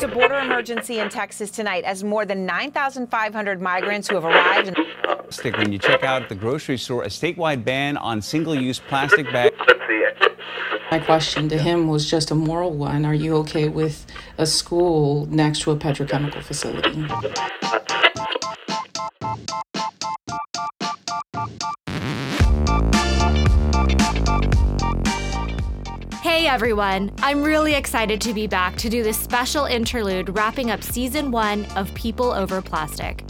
There's a border emergency in Texas tonight as more than 9,500 migrants who have arrived. In- when you check out at the grocery store, a statewide ban on single-use plastic bags. My question to him was just a moral one. Are you okay with a school next to a petrochemical facility? Hey everyone, I'm really excited to be back to do this special interlude wrapping up season one of People Over Plastic.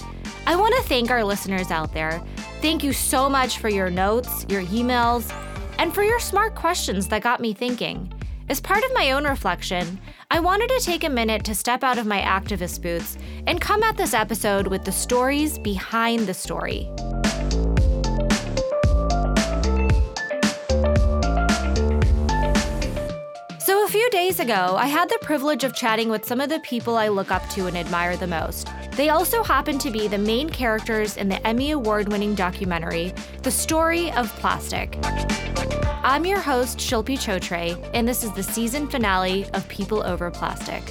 I want to thank our listeners out there. Thank you so much for your notes, your emails, and for your smart questions that got me thinking. As part of my own reflection, I wanted to take a minute to step out of my activist boots and come at this episode with the stories behind the story. Few days ago, I had the privilege of chatting with some of the people I look up to and admire the most. They also happen to be the main characters in the Emmy Award winning documentary, The Story of Plastic. I'm your host, Shilpi Chhotray, and this is the season finale of People Over Plastic.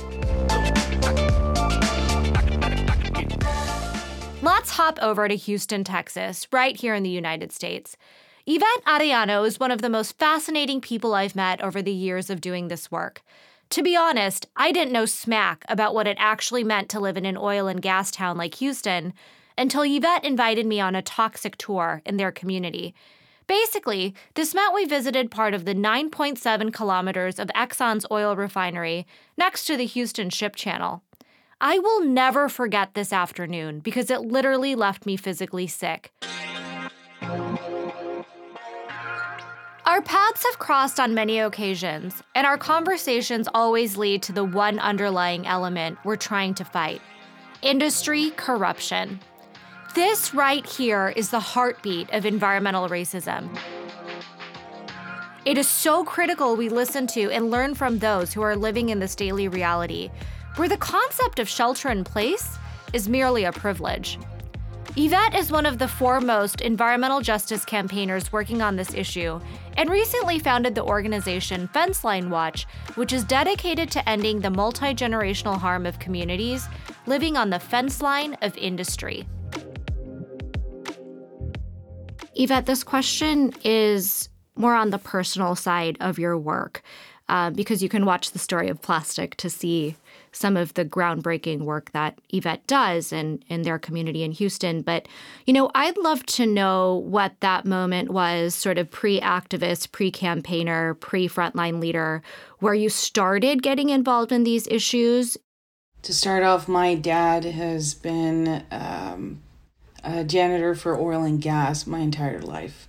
Let's hop over to Houston, Texas, right here in the United States. Yvette Arellano is one of the most fascinating people I've met over the years of doing this work. To be honest, I didn't know smack about what it actually meant to live in an oil and gas town like Houston until Yvette invited me on a toxic tour in their community Basically, this meant we visited part of the 9.7 kilometers of Exxon's oil refinery next to the Houston Ship Channel. I will never forget this afternoon because it literally left me physically sick. Our paths have crossed on many occasions, and our conversations always lead to the one underlying element we're trying to fight industry corruption. This right here is the heartbeat of environmental racism. It is so critical we listen to and learn from those who are living in this daily reality, where the concept of shelter in place is merely a privilege. Yvette is one of the foremost environmental justice campaigners working on this issue and recently founded the organization Fenceline Watch, which is dedicated to ending the multi generational harm of communities living on the fence line of industry. Yvette, this question is more on the personal side of your work uh, because you can watch the story of plastic to see some of the groundbreaking work that Yvette does in, in their community in Houston. But, you know, I'd love to know what that moment was, sort of pre activist, pre campaigner, pre frontline leader, where you started getting involved in these issues. To start off, my dad has been um, a janitor for oil and gas my entire life.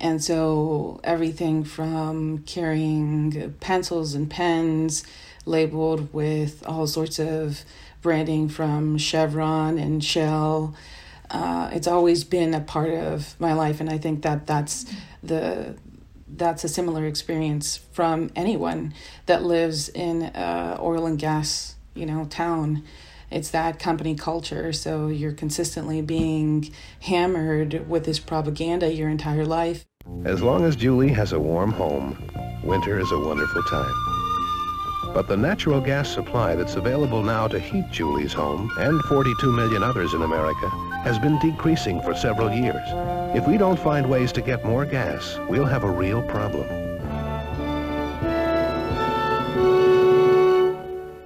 And so everything from carrying pencils and pens labeled with all sorts of branding from Chevron and Shell. Uh, it's always been a part of my life, and I think that that's the that's a similar experience from anyone that lives in a oil and gas you know town it's that company culture. So you're consistently being hammered with this propaganda your entire life. As long as Julie has a warm home, winter is a wonderful time. But the natural gas supply that's available now to heat Julie's home and 42 million others in America has been decreasing for several years. If we don't find ways to get more gas, we'll have a real problem.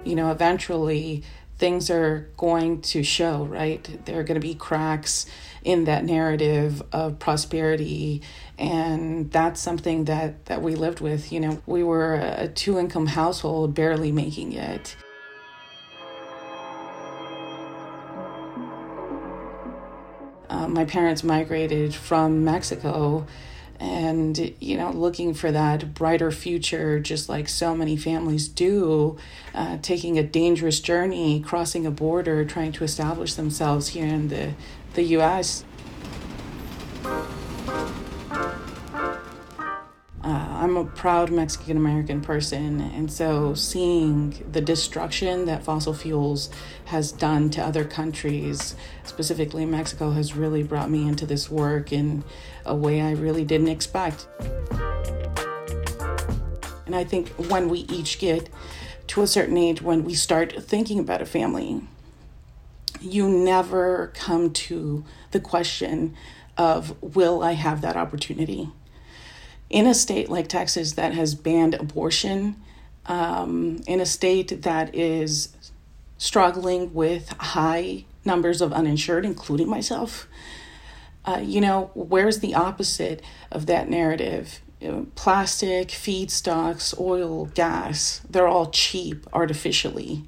You know, eventually things are going to show, right? There are going to be cracks in that narrative of prosperity and that's something that that we lived with you know we were a two income household barely making it uh, my parents migrated from mexico and you know looking for that brighter future just like so many families do uh, taking a dangerous journey crossing a border trying to establish themselves here in the the us Uh, I'm a proud Mexican American person, and so seeing the destruction that fossil fuels has done to other countries, specifically Mexico, has really brought me into this work in a way I really didn't expect. And I think when we each get to a certain age when we start thinking about a family, you never come to the question of, will I have that opportunity? In a state like Texas that has banned abortion, um, in a state that is struggling with high numbers of uninsured, including myself, uh, you know, where's the opposite of that narrative? Plastic, feedstocks, oil, gas, they're all cheap artificially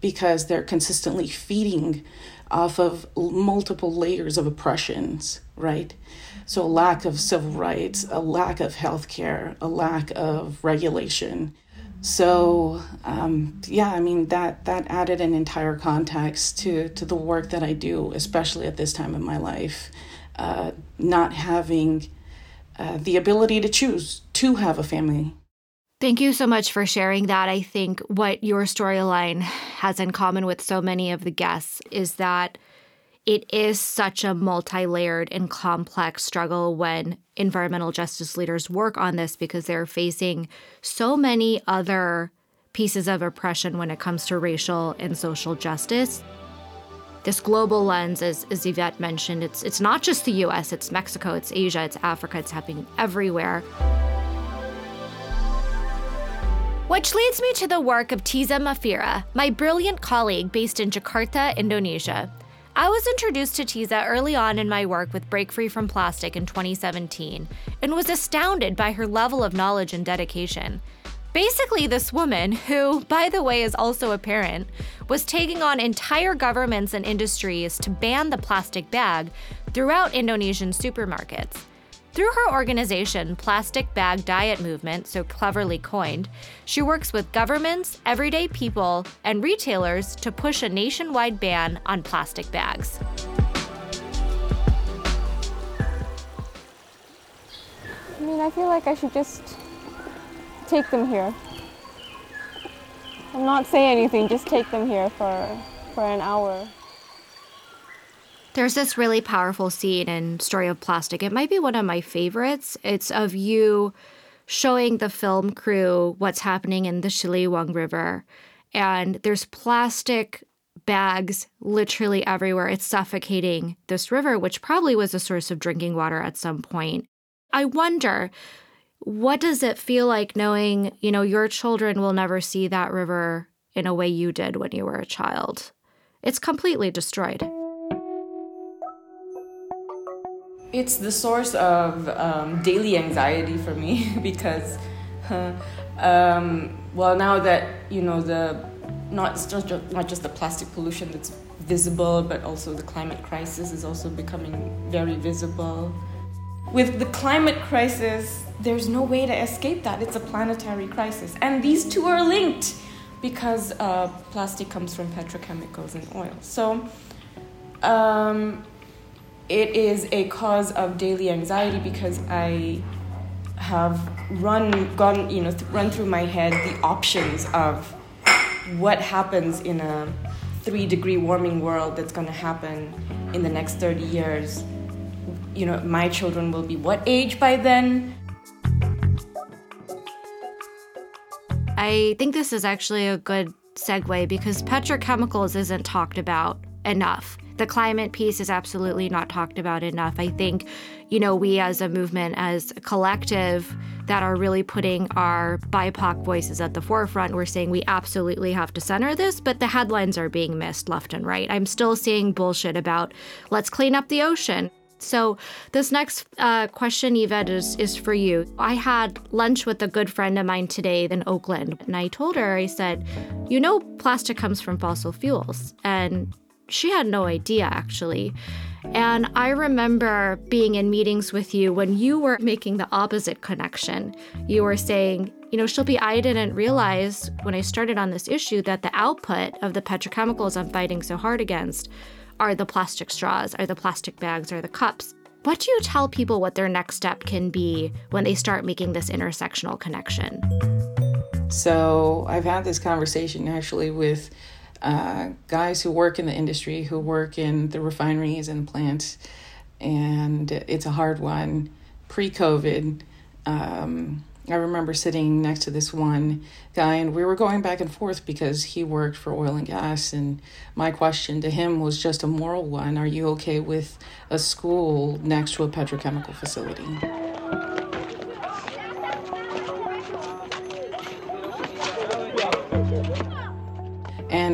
because they're consistently feeding off of multiple layers of oppressions, right? So, a lack of civil rights, a lack of health care, a lack of regulation. So, um, yeah, I mean that that added an entire context to to the work that I do, especially at this time in my life. Uh, not having uh, the ability to choose to have a family Thank you so much for sharing that. I think what your storyline has in common with so many of the guests is that it is such a multi layered and complex struggle when environmental justice leaders work on this because they're facing so many other pieces of oppression when it comes to racial and social justice. This global lens, as, as Yvette mentioned, it's it's not just the US, it's Mexico, it's Asia, it's Africa, it's happening everywhere. Which leads me to the work of Tiza Mafira, my brilliant colleague based in Jakarta, Indonesia. I was introduced to Tiza early on in my work with Break Free from Plastic in 2017 and was astounded by her level of knowledge and dedication. Basically, this woman, who, by the way, is also a parent, was taking on entire governments and industries to ban the plastic bag throughout Indonesian supermarkets. Through her organization, Plastic Bag Diet Movement, so cleverly coined, she works with governments, everyday people, and retailers to push a nationwide ban on plastic bags. I mean, I feel like I should just take them here. I'm not say anything, just take them here for for an hour. There's this really powerful scene in Story of Plastic. It might be one of my favorites. It's of you showing the film crew what's happening in the Ciliwung River. And there's plastic bags literally everywhere. It's suffocating this river, which probably was a source of drinking water at some point. I wonder, what does it feel like knowing, you know, your children will never see that river in a way you did when you were a child? It's completely destroyed. It's the source of um, daily anxiety for me because, um, well, now that you know the not just not just the plastic pollution that's visible, but also the climate crisis is also becoming very visible. With the climate crisis, there's no way to escape that. It's a planetary crisis, and these two are linked because uh, plastic comes from petrochemicals and oil. So. Um, it is a cause of daily anxiety because I have run gone you know th- run through my head the options of what happens in a three degree warming world that's going to happen in the next 30 years. You know my children will be what age by then? I think this is actually a good segue because petrochemicals isn't talked about enough the climate piece is absolutely not talked about enough. I think, you know, we as a movement, as a collective that are really putting our BIPOC voices at the forefront, we're saying we absolutely have to center this, but the headlines are being missed left and right. I'm still seeing bullshit about let's clean up the ocean. So, this next uh, question, Yvette, is, is for you. I had lunch with a good friend of mine today in Oakland, and I told her, I said, You know, plastic comes from fossil fuels. And she had no idea actually. And I remember being in meetings with you when you were making the opposite connection. You were saying, you know, Shilpi, I didn't realize when I started on this issue that the output of the petrochemicals I'm fighting so hard against are the plastic straws, are the plastic bags, are the cups. What do you tell people what their next step can be when they start making this intersectional connection? So I've had this conversation actually with uh, guys who work in the industry, who work in the refineries and plants, and it's a hard one. Pre COVID, um, I remember sitting next to this one guy, and we were going back and forth because he worked for oil and gas. And my question to him was just a moral one Are you okay with a school next to a petrochemical facility?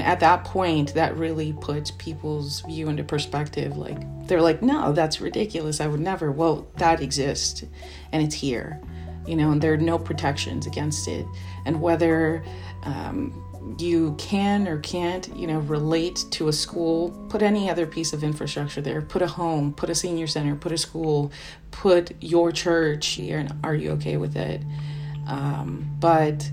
And at that point, that really puts people's view into perspective. Like, they're like, no, that's ridiculous. I would never. Well, that exists and it's here you know, and there are no protections against it. And whether um, you can or can't, you know, relate to a school, put any other piece of infrastructure there, put a home, put a senior center, put a school, put your church here, and are you okay with it? Um, but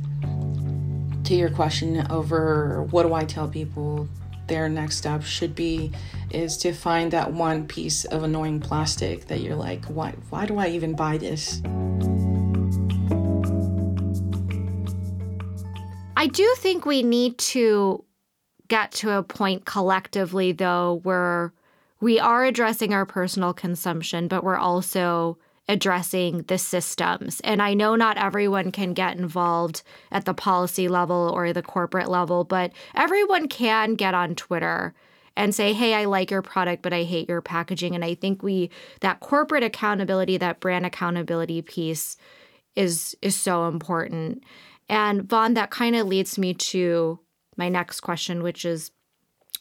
to your question over what do I tell people, their next step should be is to find that one piece of annoying plastic that you're like, why, why do I even buy this? I do think we need to get to a point collectively, though, where we are addressing our personal consumption, but we're also addressing the systems. And I know not everyone can get involved at the policy level or the corporate level, but everyone can get on Twitter and say, "Hey, I like your product, but I hate your packaging." And I think we that corporate accountability, that brand accountability piece is is so important. And Von, that kind of leads me to my next question, which is,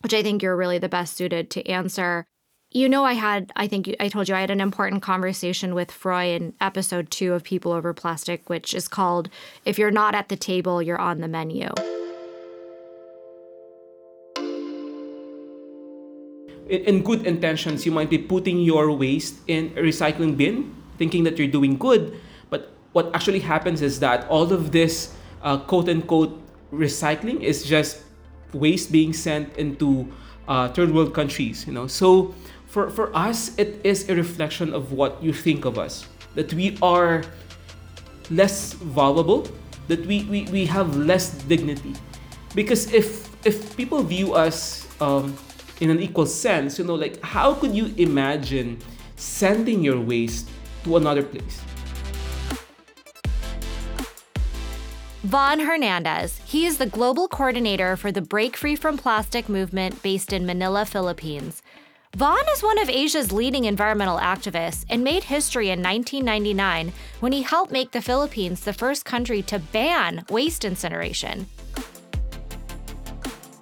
which I think you're really the best suited to answer. You know, I had, I think I told you I had an important conversation with Freud in episode two of People Over Plastic, which is called If You're Not at the Table, You're on the Menu. In good intentions, you might be putting your waste in a recycling bin, thinking that you're doing good, but what actually happens is that all of this uh, quote unquote recycling is just waste being sent into uh, third world countries you know so for for us it is a reflection of what you think of us that we are less valuable that we we, we have less dignity because if if people view us um, in an equal sense you know like how could you imagine sending your waste to another place Von Hernandez. He is the global coordinator for the Break Free from Plastic movement based in Manila, Philippines. Von is one of Asia's leading environmental activists and made history in 1999 when he helped make the Philippines the first country to ban waste incineration.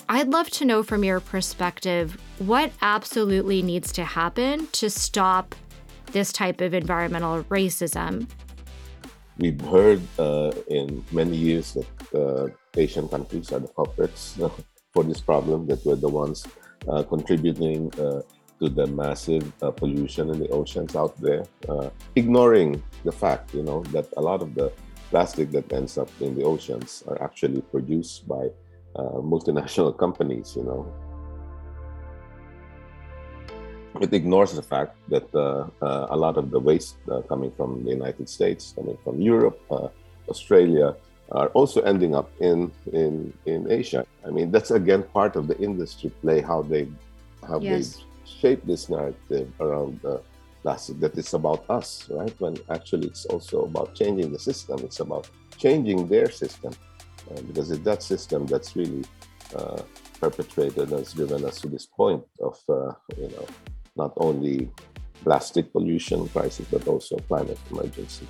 I'd love to know from your perspective what absolutely needs to happen to stop this type of environmental racism we've heard uh, in many years that uh, Asian countries are the culprits for this problem, that we're the ones uh, contributing uh, to the massive uh, pollution in the oceans out there, uh, ignoring the fact, you know, that a lot of the plastic that ends up in the oceans are actually produced by multinational companies, you know, it ignores the fact that uh, uh, a lot of the waste uh, coming from the United States, coming from Europe, uh, Australia, are also ending up in, in in Asia. I mean, that's again part of the industry play how they how yes. they shape this narrative around the plastic that it's about us, right? When actually it's also about changing the system. It's about changing their system, uh, because it's that system that's really uh, perpetrated and has driven us to this point of you know not only plastic pollution crisis, but also climate emergency.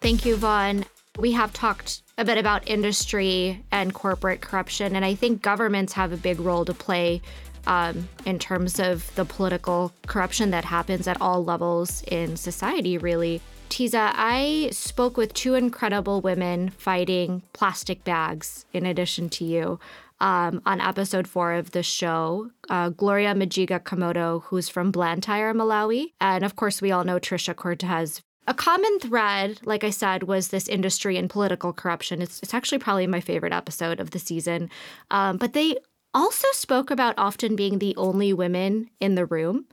Thank you, Von. We have talked a bit about industry and corporate corruption, and I think governments have a big role to play um, in terms of the political corruption that happens at all levels in society, really. Tiza, I spoke with two incredible women fighting plastic bags in addition to you um, on episode four of the show. Uh, Gloria Majiga Kamoto, who's from Blantyre, Malawi. And of course, we all know Trisha Cortez. A common thread, like I said, was this industry and political corruption. It's, it's actually probably my favorite episode of the season. Um, but they also spoke about often being the only women in the room.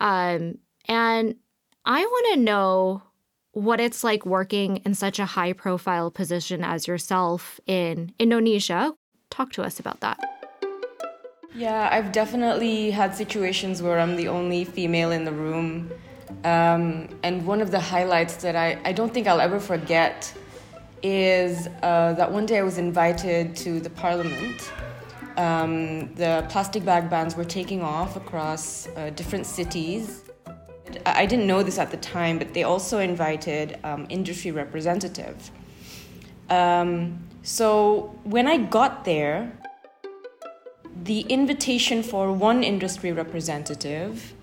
Um, and I want to know what it's like working in such a high profile position as yourself in Indonesia, Talk to us about that. Yeah, I've definitely had situations where I'm the only female in the room. Um, and one of the highlights that I, I don't think I'll ever forget is uh, that one day I was invited to the parliament. Um, the plastic bag bans were taking off across uh, different cities. I didn't know this at the time, but they also invited um, industry representative. Um, so when I got there, the invitation for one industry representative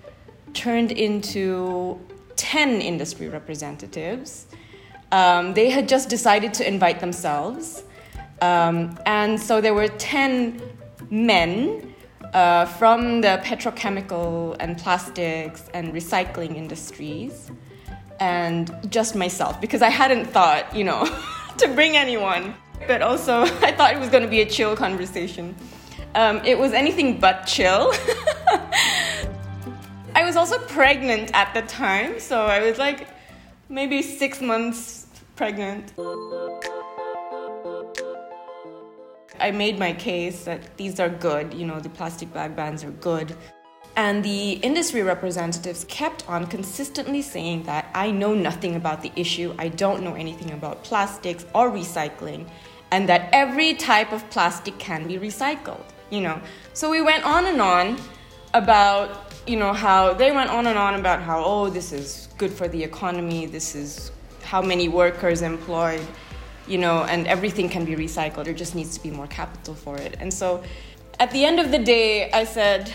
turned into 10 industry representatives. Um, they had just decided to invite themselves. Um, and so there were 10 men uh, from the petrochemical and plastics and recycling industries, and just myself, because I hadn't thought, you know, to bring anyone. But also, I thought it was going to be a chill conversation. Um, it was anything but chill. I was also pregnant at the time, so I was like maybe six months pregnant. I made my case that these are good, you know, the plastic bag bans are good. And the industry representatives kept on consistently saying that I know nothing about the issue, I don't know anything about plastics or recycling, and that every type of plastic can be recycled, you know. So we went on and on about, you know, how they went on and on about how, oh, this is good for the economy, this is how many workers employed you know, and everything can be recycled. There just needs to be more capital for it. And so at the end of the day, I said,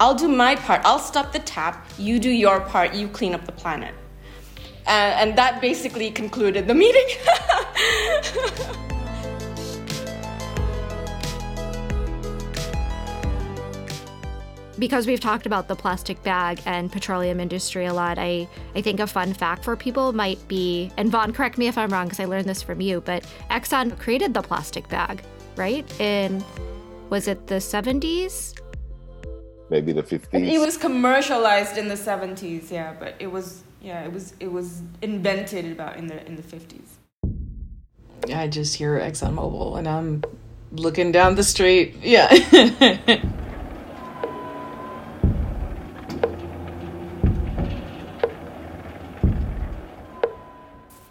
I'll do my part. I'll stop the tap. You do your part. You clean up the planet. And, and that basically concluded the meeting. because we've talked about the plastic bag and petroleum industry a lot, I, I think a fun fact for people might be, and Von, correct me if I'm wrong because I learned this from you, but Exxon created the plastic bag, right? In, was it the 70s? Maybe the 50s. It was commercialized in the 70s, yeah, but it was, yeah, it was, it was invented about in the, in the 50s. I just hear ExxonMobil and I'm looking down the street. Yeah.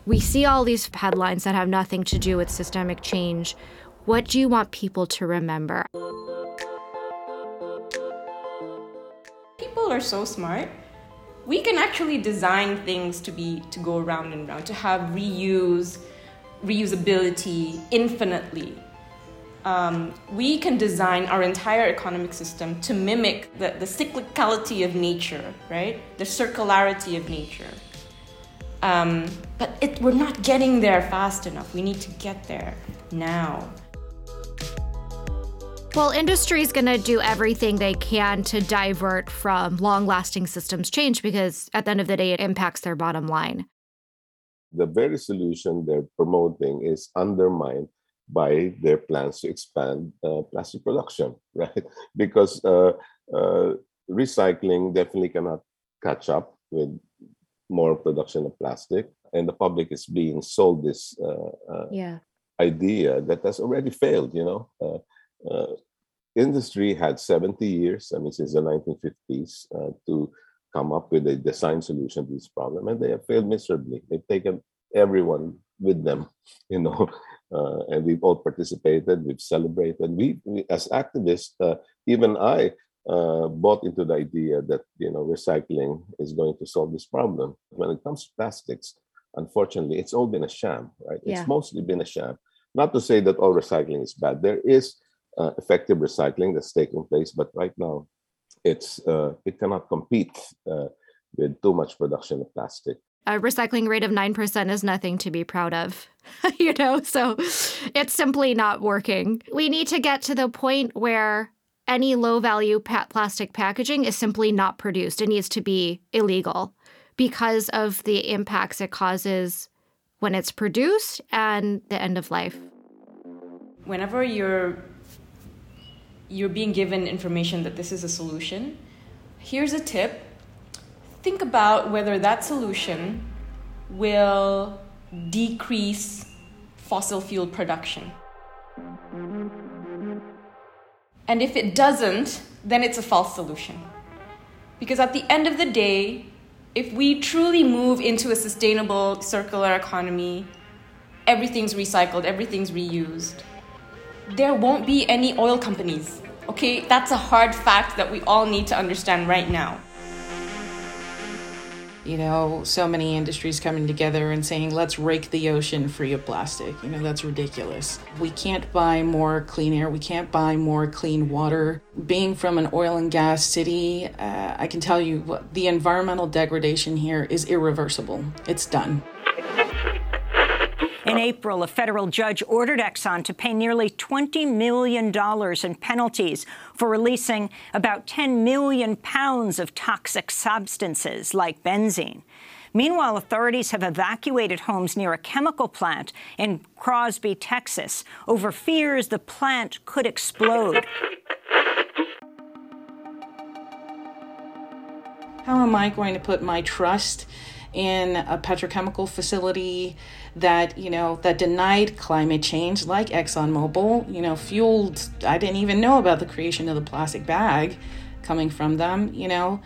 we see all these headlines that have nothing to do with systemic change. What do you want people to remember? People are so smart. We can actually design things to be to go around and around, to have reuse, reusability infinitely. Um, we can design our entire economic system to mimic the, the cyclicality of nature, right? The circularity of nature. Um, but it, we're not getting there fast enough. We need to get there now. Well, industry is going to do everything they can to divert from long lasting systems change because at the end of the day, it impacts their bottom line. The very solution they're promoting is undermined by their plans to expand uh, plastic production, right? Because uh, uh, recycling definitely cannot catch up with more production of plastic, and the public is being sold this uh, uh, yeah. idea that has already failed. You know, uh, uh industry had 70 years, I mean, since the 1950s, uh, to come up with a design solution to this problem, and they have failed miserably. They've taken everyone with them, you know. Uh, and we've all participated, we've celebrated. We, we as activists, even I uh, bought into the idea that you know recycling is going to solve this problem. When it comes to plastics, unfortunately, it's all been a sham, right? Yeah. It's mostly been a sham. Not to say that all recycling is bad. There is uh, effective recycling that's taking place, but right now, it's uh, it cannot compete uh, with too much production of plastic. A recycling rate of 9% is nothing to be proud of, you know? So it's simply not working. We need to get to the point where any low value plastic packaging is simply not produced. It needs to be illegal because of the impacts it causes when it's produced and the end of life. Whenever you're you're being given information that this is a solution, here's a tip. Think about whether that solution will decrease fossil fuel production. And if it doesn't, then it's a false solution. Because at the end of the day, If we truly move into a sustainable circular economy, everything's recycled, everything's reused, there won't be any oil companies. Okay, that's a hard fact that we all need to understand right now you know, so many industries coming together and saying, let's rake the ocean free of plastic. You know, that's ridiculous. We can't buy more clean air. We can't buy more clean water. Being from an oil and gas city, uh, I can tell you what the environmental degradation here is irreversible. It's done. In April, a federal judge ordered Exxon to pay nearly $20 million in penalties for releasing about 10 million pounds of toxic substances like benzene. Meanwhile, authorities have evacuated homes near a chemical plant in Crosby, Texas, over fears the plant could explode. How am I going to put my trust in a petrochemical facility that you know that denied climate change like exxonmobil you know fueled i didn't even know about the creation of the plastic bag coming from them you know?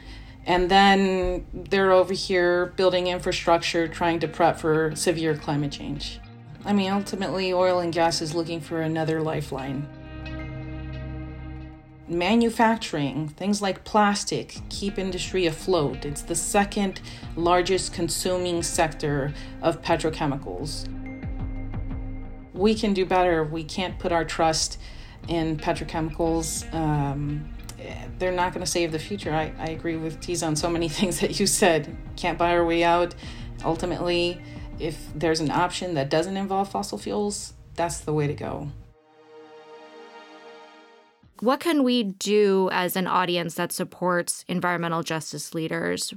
And then they're over here building infrastructure trying to prep for severe climate change. I mean ultimately oil and gas is looking for another lifeline manufacturing, things like plastic, keep industry afloat. It's the second largest consuming sector of petrochemicals. We can do better. We can't put our trust in petrochemicals. Um, they're not going to save the future. I, I agree with Tiza on so many things that you said. Can't buy our way out. Ultimately, if there's an option that doesn't involve fossil fuels, that's the way to go. What can we do as an audience that supports environmental justice leaders?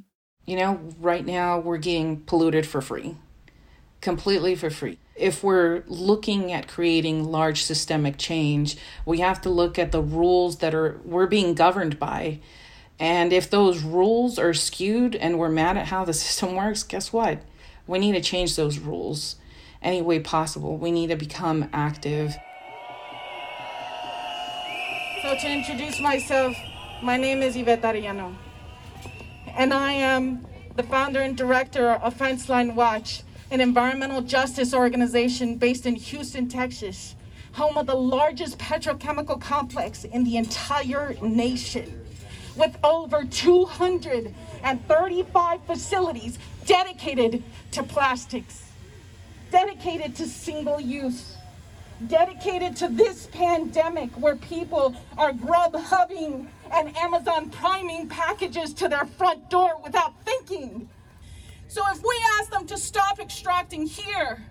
You know, right now we're getting polluted for free, completely for free. If we're looking at creating large systemic change, we have to look at the rules that are we're being governed by. And if those rules are skewed and we're mad at how the system works, guess what? We need to change those rules any way possible. We need to become active. So to introduce myself, my name is Yvette Arellano, and I am the founder and director of Fenceline Watch, an environmental justice organization based in Houston, Texas, home of the largest petrochemical complex in the entire nation, with over 235 facilities dedicated to plastics, dedicated to single use dedicated to this pandemic where people are Grubhubbing and Amazon priming packages to their front door without thinking. So if we ask them to stop extracting here,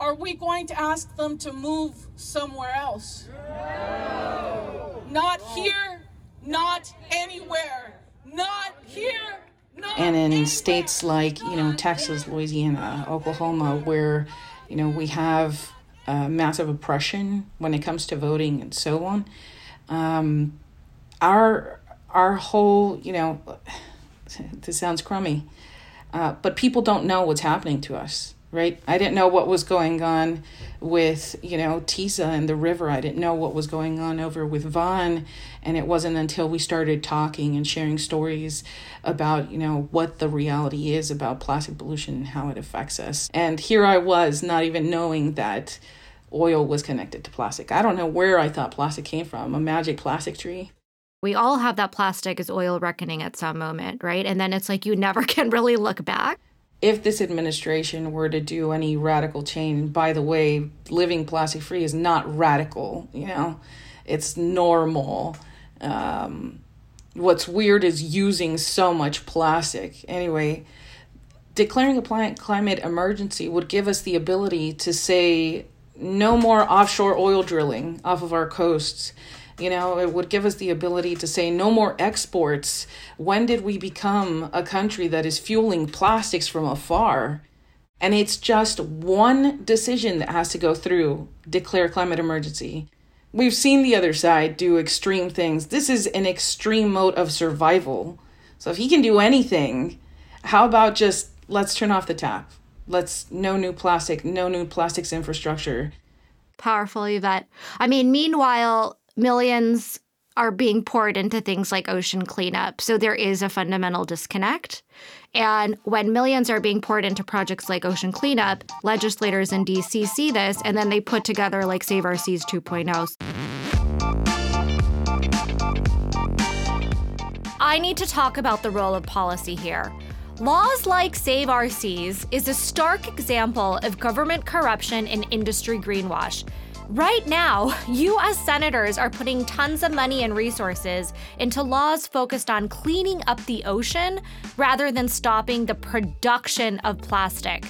are we going to ask them to move somewhere else? No. Not here, not anywhere, not here. Not and in anywhere. states like, you know, Texas, Louisiana, Oklahoma, where, you know, we have uh, massive oppression when it comes to voting and so on. Um, our our whole, you know, this sounds crummy, uh, but people don't know what's happening to us, right? I didn't know what was going on with, you know, Tiza and the river. I didn't know what was going on over with Von. And it wasn't until we started talking and sharing stories about, you know, what the reality is about plastic pollution and how it affects us. And here I was, not even knowing that oil was connected to plastic. I don't know where I thought plastic came from, a magic plastic tree. We all have that plastic is oil reckoning at some moment, right? And then it's like you never can really look back if this administration were to do any radical change, by the way, living plastic free is not radical, you know, it's normal. Um, what's weird is using so much plastic. Anyway, declaring a climate emergency would give us the ability to say no more offshore oil drilling off of our coasts you know, it would give us the ability to say no more exports. When did we become a country that is fueling plastics from afar? And it's just one decision that has to go through declare climate emergency. We've seen the other side do extreme things. This is an extreme mode of survival. So if he can do anything, how about just let's turn off the tap? Let's no new plastic, no new plastics infrastructure. Powerful, Yvette. I mean, meanwhile, millions are being poured into things like ocean cleanup. So there is a fundamental disconnect. And when millions are being poured into projects like ocean cleanup, legislators in DC see this and then they put together like Save Our Seas 2.0. I need to talk about the role of policy here. Laws like Save Our Seas is a stark example of government corruption and industry greenwash. Right now, US senators are putting tons of money and resources into laws focused on cleaning up the ocean rather than stopping the production of plastic.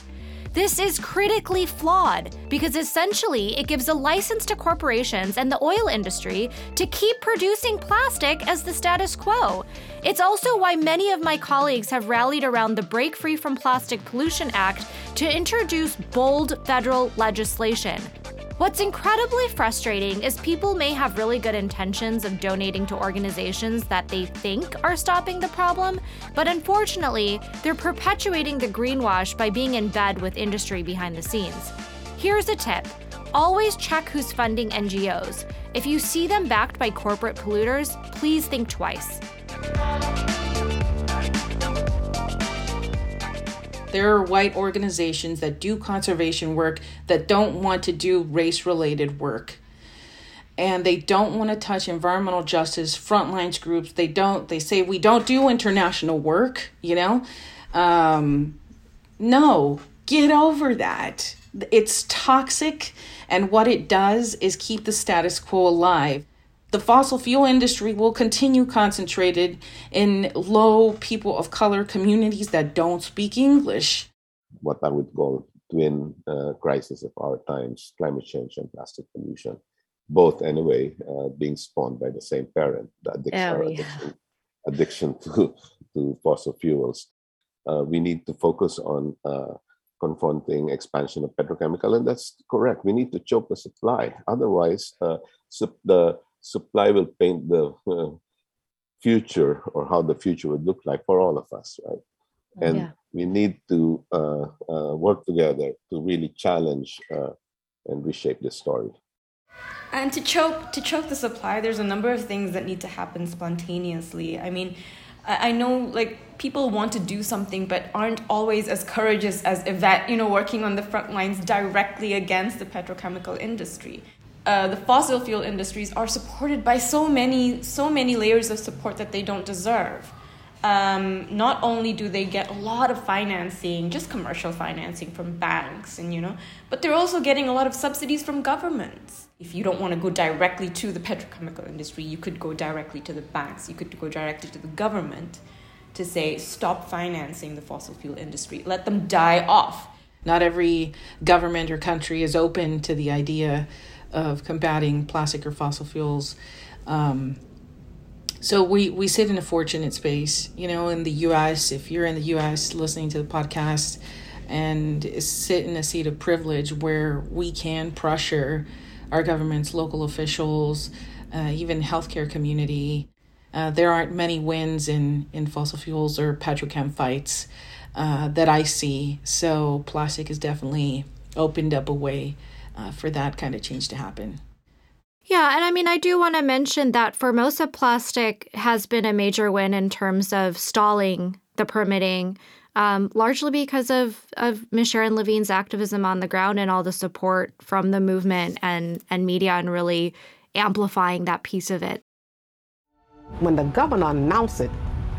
This is critically flawed because essentially it gives a license to corporations and the oil industry to keep producing plastic as the status quo. It's also why many of my colleagues have rallied around the Break Free from Plastic Pollution Act to introduce bold federal legislation. What's incredibly frustrating is people may have really good intentions of donating to organizations that they think are stopping the problem, but unfortunately, they're perpetuating the greenwash by being in bed with industry behind the scenes. Here's a tip always check who's funding NGOs. If you see them backed by corporate polluters, please think twice. There are white organizations that do conservation work that don't want to do race related work. And they don't want to touch environmental justice frontlines groups. They don't, they say we don't do international work, you know? Um, no, get over that. It's toxic, and what it does is keep the status quo alive the fossil fuel industry will continue concentrated in low people of color communities that don't speak English. What I would call twin uh, crisis of our times climate change and plastic pollution, both anyway uh, being spawned by the same parent, the addiction, oh, yeah. addiction, addiction, to, to fossil fuels. Uh, we need to focus on uh, confronting expansion of petrochemical, and that's correct. We need to choke the supply. Otherwise, uh, the supply will paint the uh, future or how the future would look like for all of us, right? And yeah. we need to uh, uh, work together to really challenge uh, and reshape this story. And to choke to choke the supply, there's a number of things that need to happen spontaneously. I mean, I know like people want to do something but aren't always as courageous as Yvette, you know, working on the front lines directly against the petrochemical industry uh, the fossil fuel industries are supported by so many so many layers of support that they don't deserve. Um, not only do they get a lot of financing, just commercial financing from banks, and you know, but they're also getting a lot of subsidies from governments. If you don't want to go directly to the petrochemical industry, you could go directly to the banks. You could go directly to the government to say stop financing the fossil fuel industry, let them die off. Not every government or country is open to the idea of combating plastic or fossil fuels. Um, so we, we sit in a fortunate space, you know, in the U.S. If you're in the U.S. listening to the podcast and sit in a seat of privilege where we can pressure our governments, local officials, uh, even healthcare community, uh, there aren't many wins in, in fossil fuels or petrochem fights uh, that I see. So plastic has definitely opened up a way uh, for that kind of change to happen. Yeah, and I mean, I do want to mention that Formosa Plastic has been a major win in terms of stalling the permitting, um, largely because of of Ms. Sharon Lavigne's activism on the ground and all the support from the movement and and media, and really amplifying that piece of it. When the governor announced it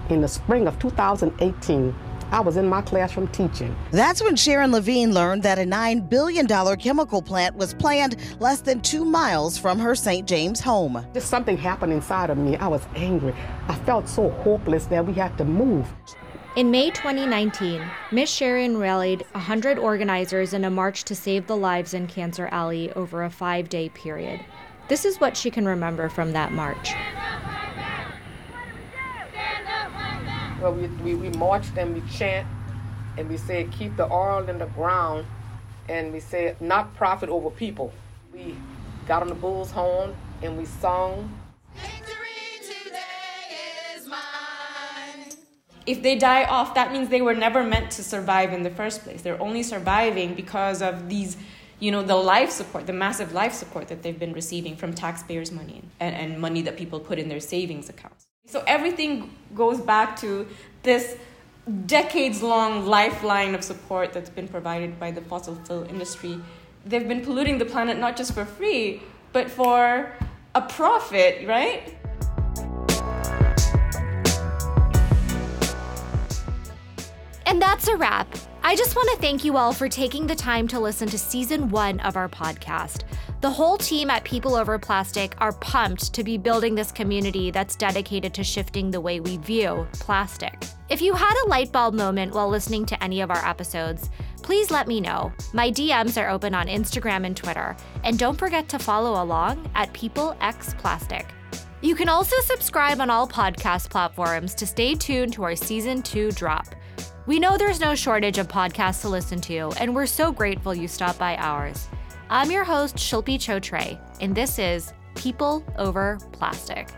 in the spring of 2018 I was in my classroom teaching. That's when Sharon Lavigne learned that a $9 billion chemical plant was planned less than two miles from her St. James home. Just something happened inside of me. I was angry. I felt so hopeless that we had to move. In May 2019, Miss Sharon rallied 100 organizers in a march to save the lives in Cancer Alley over a five day period. This is what she can remember from that march. Well, we, we, we marched and we chant and we said, keep the oil in the ground. And we said, not profit over people. We got on the bull's horn and we sung. If they die off, that means they were never meant to survive in the first place. They're only surviving because of these you know, the life support, the massive life support that they've been receiving from taxpayers' money and, and money that people put in their savings accounts. So everything goes back to this decades long lifeline of support that's been provided by the fossil fuel industry. They've been polluting the planet not just for free, but for a profit, right? And that's a wrap. I just want to thank you all for taking the time to listen to season one of our podcast. The whole team at People Over Plastic are pumped to be building this community that's dedicated to shifting the way we view plastic. If you had a light bulb moment while listening to any of our episodes, please let me know. My DMs are open on Instagram and Twitter, and don't forget to follow along at PeopleXPlastic. You can also subscribe on all podcast platforms to stay tuned to our season two drop. We know there's no shortage of podcasts to listen to, and we're so grateful you stopped by ours. I'm your host, Shilpi Chhotray, and this is People Over Plastic.